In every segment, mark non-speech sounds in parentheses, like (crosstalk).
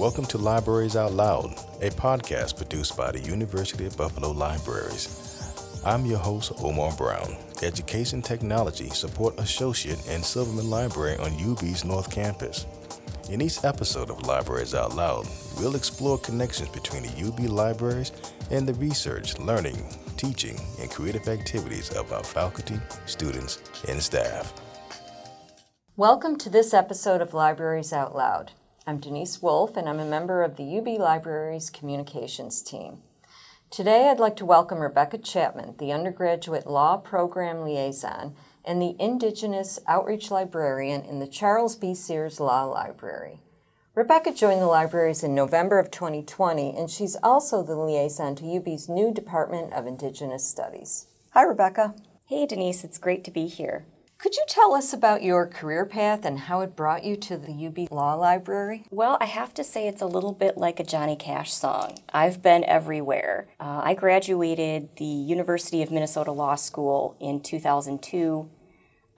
Welcome to Libraries Out Loud, a podcast produced by the University of Buffalo Libraries. I'm your host, Omar Brown, Education Technology Support Associate in Silverman Library on UB's North Campus. In each episode of Libraries Out Loud, we'll explore connections between the UB libraries and the research, learning, teaching, and creative activities of our faculty, students, and staff. Welcome to this episode of Libraries Out Loud. I'm Denise Wolf, and I'm a member of the UB Libraries Communications team. Today, I'd like to welcome Rebecca Chapman, the undergraduate law program liaison and the Indigenous Outreach Librarian in the Charles B. Sears Law Library. Rebecca joined the libraries in November of 2020, and she's also the liaison to UB's new Department of Indigenous Studies. Hi, Rebecca. Hey, Denise, it's great to be here. Could you tell us about your career path and how it brought you to the UB Law Library? Well, I have to say it's a little bit like a Johnny Cash song. I've been everywhere. Uh, I graduated the University of Minnesota Law School in 2002.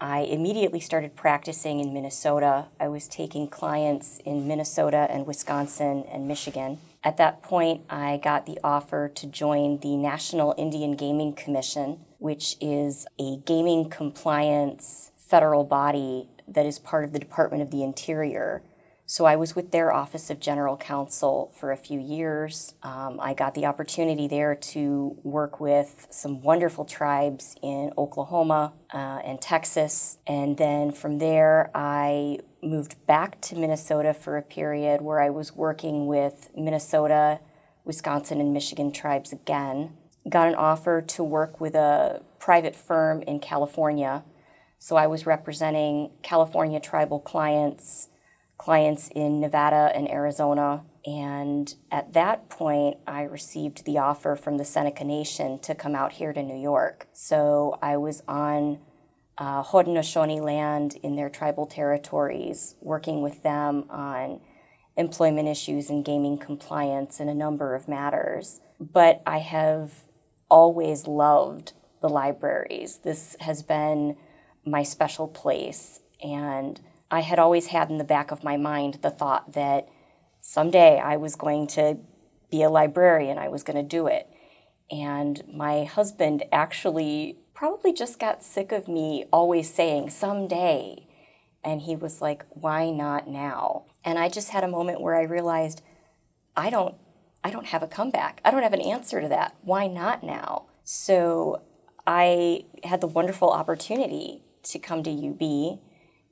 I immediately started practicing in Minnesota. I was taking clients in Minnesota and Wisconsin and Michigan. At that point, I got the offer to join the National Indian Gaming Commission, which is a gaming compliance federal body that is part of the Department of the Interior. So I was with their Office of General Counsel for a few years. Um, I got the opportunity there to work with some wonderful tribes in Oklahoma uh, and Texas. And then from there, I moved back to Minnesota for a period where I was working with Minnesota, Wisconsin, and Michigan tribes again. Got an offer to work with a private firm in California. So I was representing California tribal clients, clients in Nevada and Arizona. And at that point, I received the offer from the Seneca Nation to come out here to New York. So I was on uh, Haudenosaunee land in their tribal territories, working with them on employment issues and gaming compliance and a number of matters. But I have always loved the libraries. This has been my special place. And I had always had in the back of my mind the thought that someday I was going to be a librarian, I was going to do it. And my husband actually probably just got sick of me always saying someday. And he was like, why not now? And I just had a moment where I realized I don't I don't have a comeback. I don't have an answer to that. Why not now? So I had the wonderful opportunity to come to UB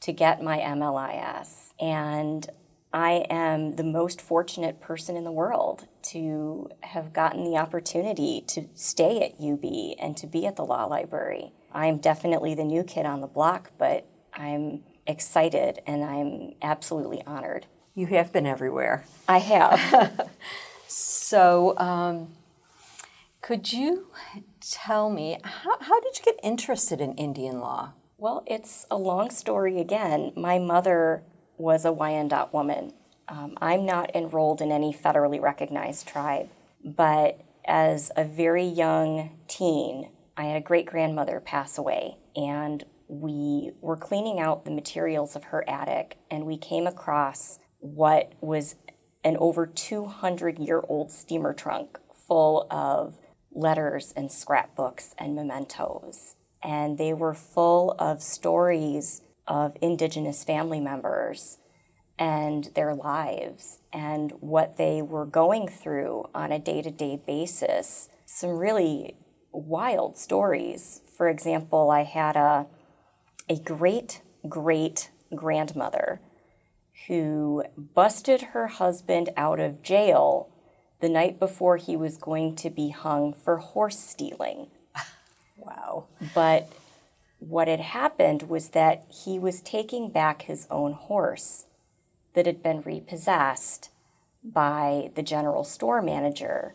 to get my MLIS. And I am the most fortunate person in the world to have gotten the opportunity to stay at UB and to be at the law library. I'm definitely the new kid on the block, but I'm excited and I'm absolutely honored. You have been everywhere. I have. (laughs) so, um, could you tell me how, how did you get interested in Indian law? Well, it's a long story again. My mother was a Wyandot woman. Um, I'm not enrolled in any federally recognized tribe, but as a very young teen, I had a great grandmother pass away, and we were cleaning out the materials of her attic, and we came across what was an over 200 year old steamer trunk full of letters and scrapbooks and mementos. And they were full of stories of Indigenous family members and their lives and what they were going through on a day to day basis. Some really wild stories. For example, I had a, a great great grandmother who busted her husband out of jail the night before he was going to be hung for horse stealing. (laughs) wow. But what had happened was that he was taking back his own horse that had been repossessed by the general store manager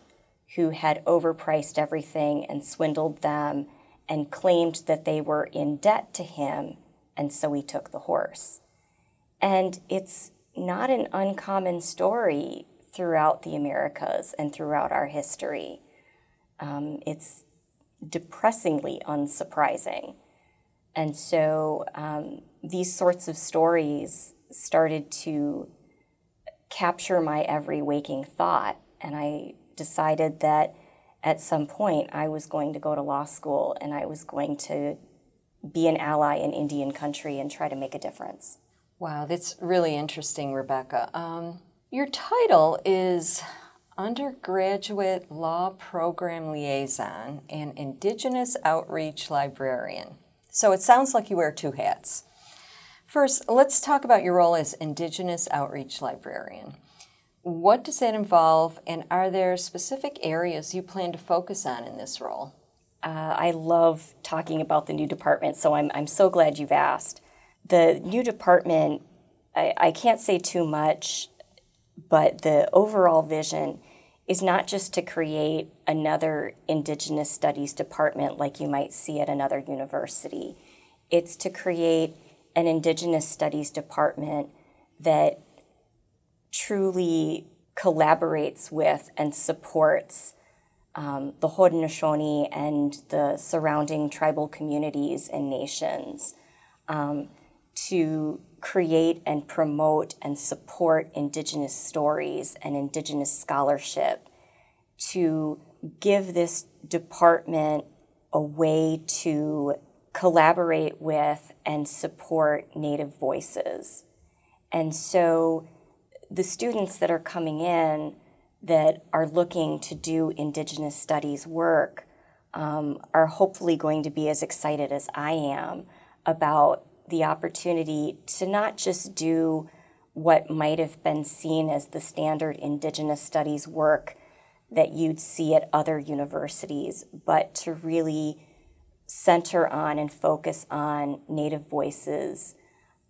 who had overpriced everything and swindled them and claimed that they were in debt to him, and so he took the horse. And it's not an uncommon story throughout the Americas and throughout our history. Um, it's depressingly unsurprising. And so um, these sorts of stories started to capture my every waking thought. And I decided that at some point I was going to go to law school and I was going to be an ally in Indian country and try to make a difference. Wow, that's really interesting, Rebecca. Um, your title is Undergraduate Law Program Liaison and Indigenous Outreach Librarian. So it sounds like you wear two hats. First, let's talk about your role as Indigenous Outreach Librarian. What does that involve, and are there specific areas you plan to focus on in this role? Uh, I love talking about the new department, so I'm, I'm so glad you've asked. The new department, I, I can't say too much, but the overall vision is not just to create another Indigenous Studies department like you might see at another university. It's to create an Indigenous Studies department that truly collaborates with and supports um, the Haudenosaunee and the surrounding tribal communities and nations um, to create and promote and support Indigenous stories and Indigenous scholarship, to give this department a way to collaborate with and support Native voices. And so the students that are coming in that are looking to do Indigenous studies work um, are hopefully going to be as excited as I am about the opportunity to not just do what might have been seen as the standard Indigenous studies work that you'd see at other universities, but to really center on and focus on Native voices,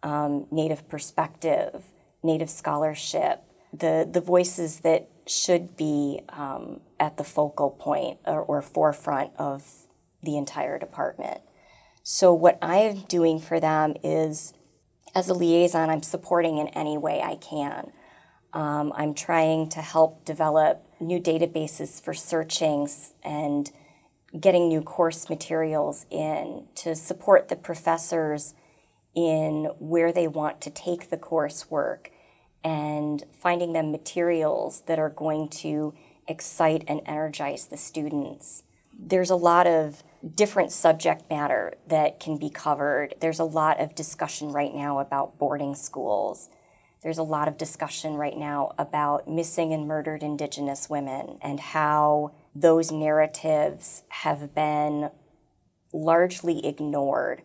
um, Native perspective, Native scholarship, the, the voices that should be um, at the focal point or, or forefront of the entire department. So, what I am doing for them is, as a liaison, I'm supporting in any way I can. Um, I'm trying to help develop new databases for searching and getting new course materials in to support the professors in where they want to take the coursework and finding them materials that are going to excite and energize the students. There's a lot of different subject matter that can be covered. There's a lot of discussion right now about boarding schools. There's a lot of discussion right now about missing and murdered Indigenous women and how those narratives have been largely ignored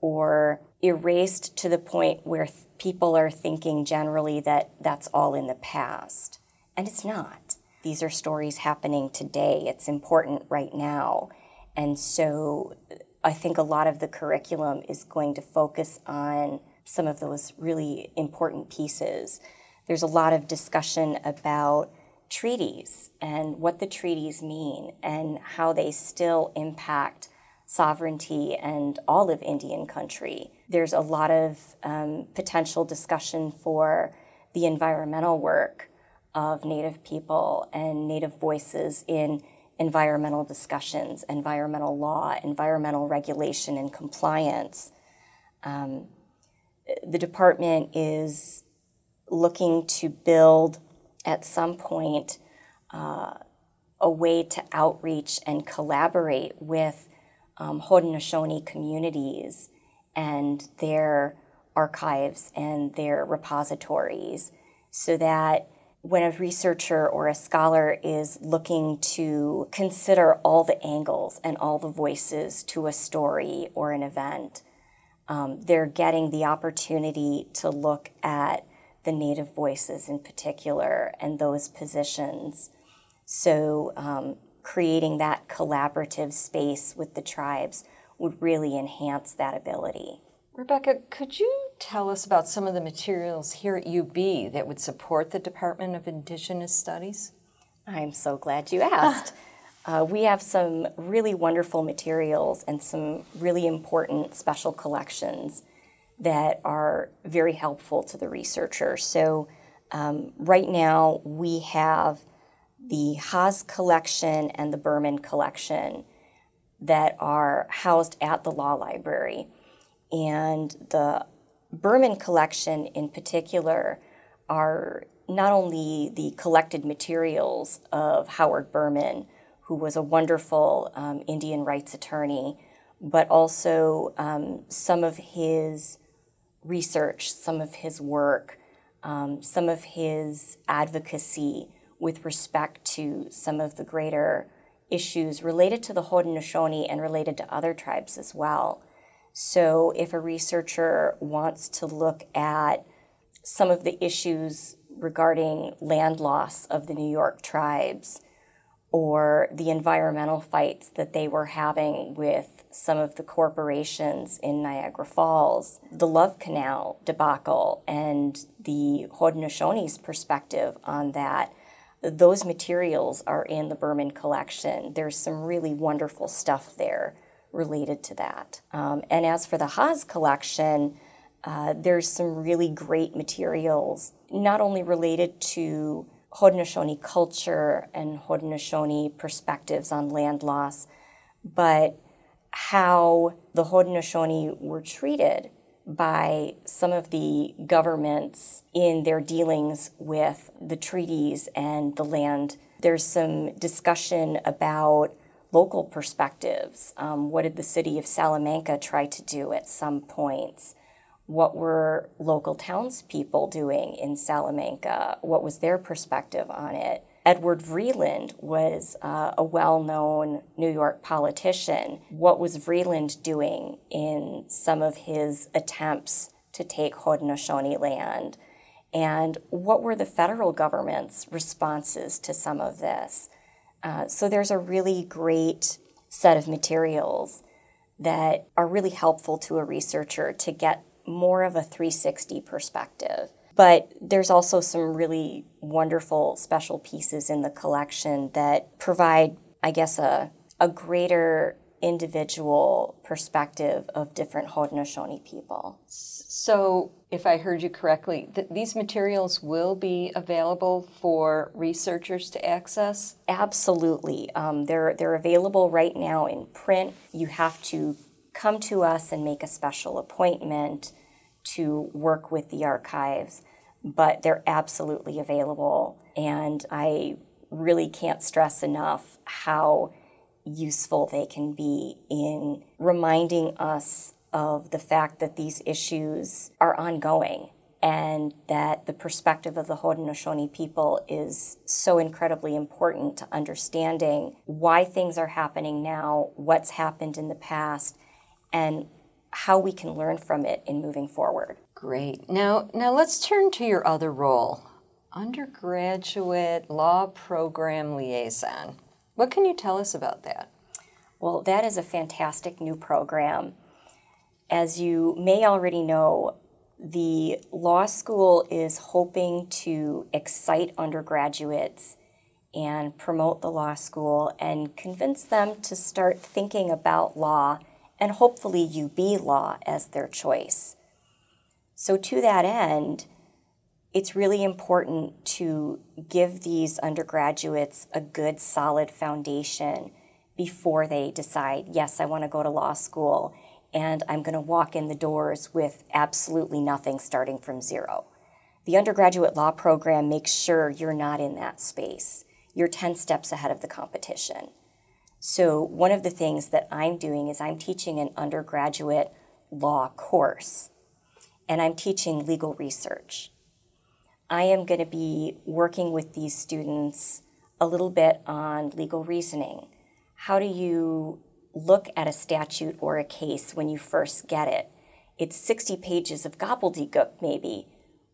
or erased to the point where th- people are thinking generally that that's all in the past. And it's not. These are stories happening today. It's important right now. And so I think a lot of the curriculum is going to focus on some of those really important pieces. There's a lot of discussion about treaties and what the treaties mean and how they still impact sovereignty and all of Indian country. There's a lot of um, potential discussion for the environmental work of Native people and Native voices in environmental discussions, environmental law, environmental regulation, and compliance. Um, the department is looking to build at some point uh, a way to outreach and collaborate with um, Haudenosaunee communities and their archives and their repositories so that when a researcher or a scholar is looking to consider all the angles and all the voices to a story or an event, um, they're getting the opportunity to look at the Native voices in particular and those positions. So, um, creating that collaborative space with the tribes would really enhance that ability. Rebecca, could you tell us about some of the materials here at UB that would support the Department of Indigenous Studies? I'm so glad you asked. (laughs) uh, we have some really wonderful materials and some really important special collections that are very helpful to the researcher. So, um, right now we have the Haas collection and the Berman collection that are housed at the law library. And the Berman collection in particular are not only the collected materials of Howard Berman, who was a wonderful um, Indian rights attorney, but also um, some of his research, some of his work, um, some of his advocacy with respect to some of the greater issues related to the Haudenosaunee and related to other tribes as well. So, if a researcher wants to look at some of the issues regarding land loss of the New York tribes or the environmental fights that they were having with some of the corporations in Niagara Falls, the Love Canal debacle, and the Haudenosaunee's perspective on that. Those materials are in the Berman collection. There's some really wonderful stuff there related to that. Um, and as for the Haas collection, uh, there's some really great materials, not only related to Haudenosaunee culture and Haudenosaunee perspectives on land loss, but how the Haudenosaunee were treated by some of the governments in their dealings with the treaties and the land. There's some discussion about local perspectives. Um, what did the city of Salamanca try to do at some points? what were local townspeople doing in Salamanca? What was their perspective on it? Edward Vreeland was uh, a well known New York politician. What was Vreeland doing in some of his attempts to take Haudenosaunee land? And what were the federal government's responses to some of this? Uh, so there's a really great set of materials that are really helpful to a researcher to get more of a 360 perspective. But there's also some really wonderful special pieces in the collection that provide, I guess, a, a greater individual perspective of different Haudenosaunee people. So, if I heard you correctly, th- these materials will be available for researchers to access? Absolutely. Um, they're, they're available right now in print. You have to come to us and make a special appointment to work with the archives, but they're absolutely available. And I really can't stress enough how useful they can be in reminding us of the fact that these issues are ongoing and that the perspective of the Haudenosaunee people is so incredibly important to understanding why things are happening now, what's happened in the past, and how we can learn from it in moving forward. Great. Now, now let's turn to your other role, undergraduate law program liaison. What can you tell us about that? Well, that is a fantastic new program. As you may already know, the law school is hoping to excite undergraduates and promote the law school and convince them to start thinking about law and hopefully UB law as their choice. So, to that end, it's really important to give these undergraduates a good, solid foundation before they decide, yes, I want to go to law school and I'm going to walk in the doors with absolutely nothing starting from zero. The undergraduate law program makes sure you're not in that space. You're 10 steps ahead of the competition. So, one of the things that I'm doing is I'm teaching an undergraduate law course, and I'm teaching legal research. I am going to be working with these students a little bit on legal reasoning. How do you look at a statute or a case when you first get it? It's 60 pages of gobbledygook, maybe,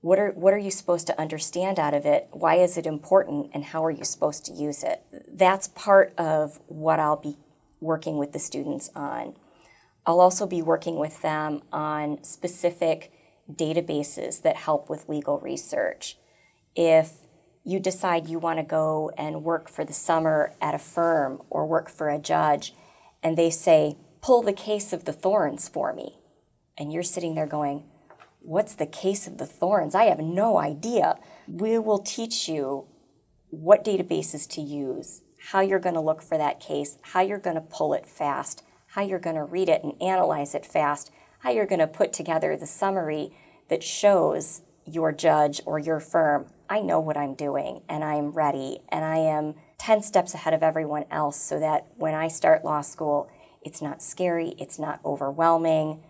what are, what are you supposed to understand out of it? Why is it important? And how are you supposed to use it? That's part of what I'll be working with the students on. I'll also be working with them on specific databases that help with legal research. If you decide you want to go and work for the summer at a firm or work for a judge, and they say, pull the case of the thorns for me, and you're sitting there going, What's the case of the thorns? I have no idea. We will teach you what databases to use, how you're going to look for that case, how you're going to pull it fast, how you're going to read it and analyze it fast, how you're going to put together the summary that shows your judge or your firm I know what I'm doing and I'm ready and I am 10 steps ahead of everyone else so that when I start law school, it's not scary, it's not overwhelming.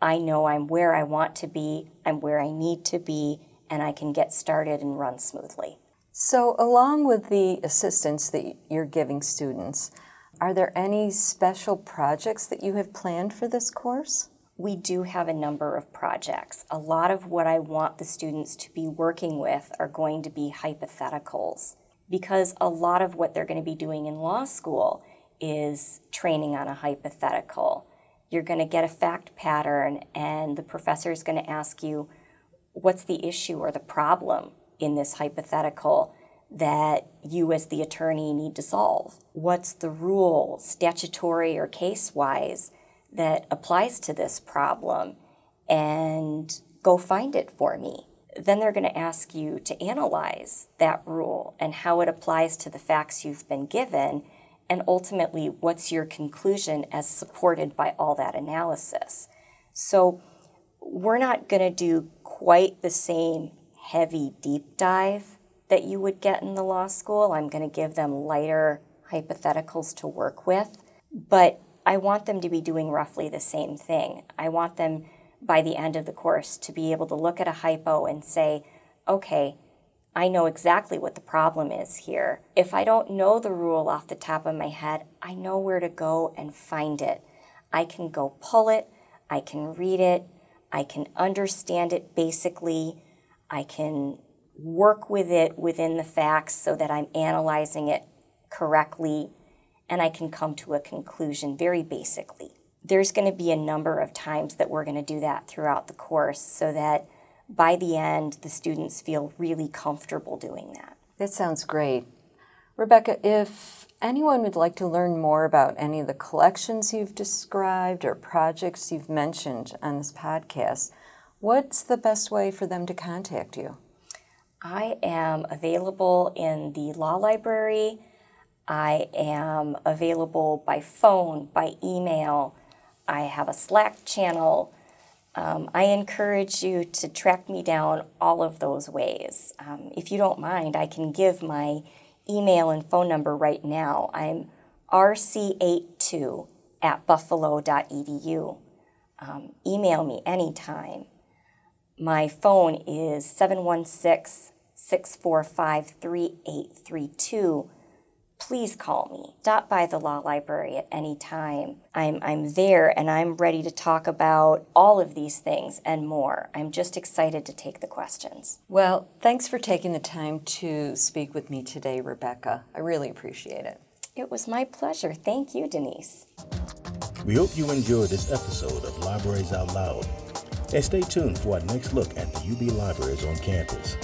I know I'm where I want to be, I'm where I need to be, and I can get started and run smoothly. So, along with the assistance that you're giving students, are there any special projects that you have planned for this course? We do have a number of projects. A lot of what I want the students to be working with are going to be hypotheticals because a lot of what they're going to be doing in law school is training on a hypothetical. You're going to get a fact pattern, and the professor is going to ask you, What's the issue or the problem in this hypothetical that you, as the attorney, need to solve? What's the rule, statutory or case wise, that applies to this problem? And go find it for me then they're going to ask you to analyze that rule and how it applies to the facts you've been given, and ultimately, what's your conclusion as supported by all that analysis. So, we're not going to do quite the same heavy deep dive that you would get in the law school. I'm going to give them lighter hypotheticals to work with, but I want them to be doing roughly the same thing. I want them by the end of the course to be able to look at a hypo and say, okay, I know exactly what the problem is here. If I don't know the rule off the top of my head, I know where to go and find it. I can go pull it, I can read it, I can understand it basically, I can work with it within the facts so that I'm analyzing it correctly, and I can come to a conclusion very basically there's going to be a number of times that we're going to do that throughout the course so that by the end the students feel really comfortable doing that. That sounds great. Rebecca, if anyone would like to learn more about any of the collections you've described or projects you've mentioned on this podcast, what's the best way for them to contact you? I am available in the law library. I am available by phone, by email. I have a Slack channel. Um, I encourage you to track me down all of those ways. Um, if you don't mind, I can give my email and phone number right now. I'm rc82 at buffalo.edu. Um, email me anytime. My phone is 716 645 3832 please call me. Stop by the law library at any time. I'm, I'm there and I'm ready to talk about all of these things and more. I'm just excited to take the questions. Well, thanks for taking the time to speak with me today, Rebecca. I really appreciate it. It was my pleasure. Thank you, Denise. We hope you enjoyed this episode of Libraries Out Loud. And stay tuned for our next look at the UB libraries on campus.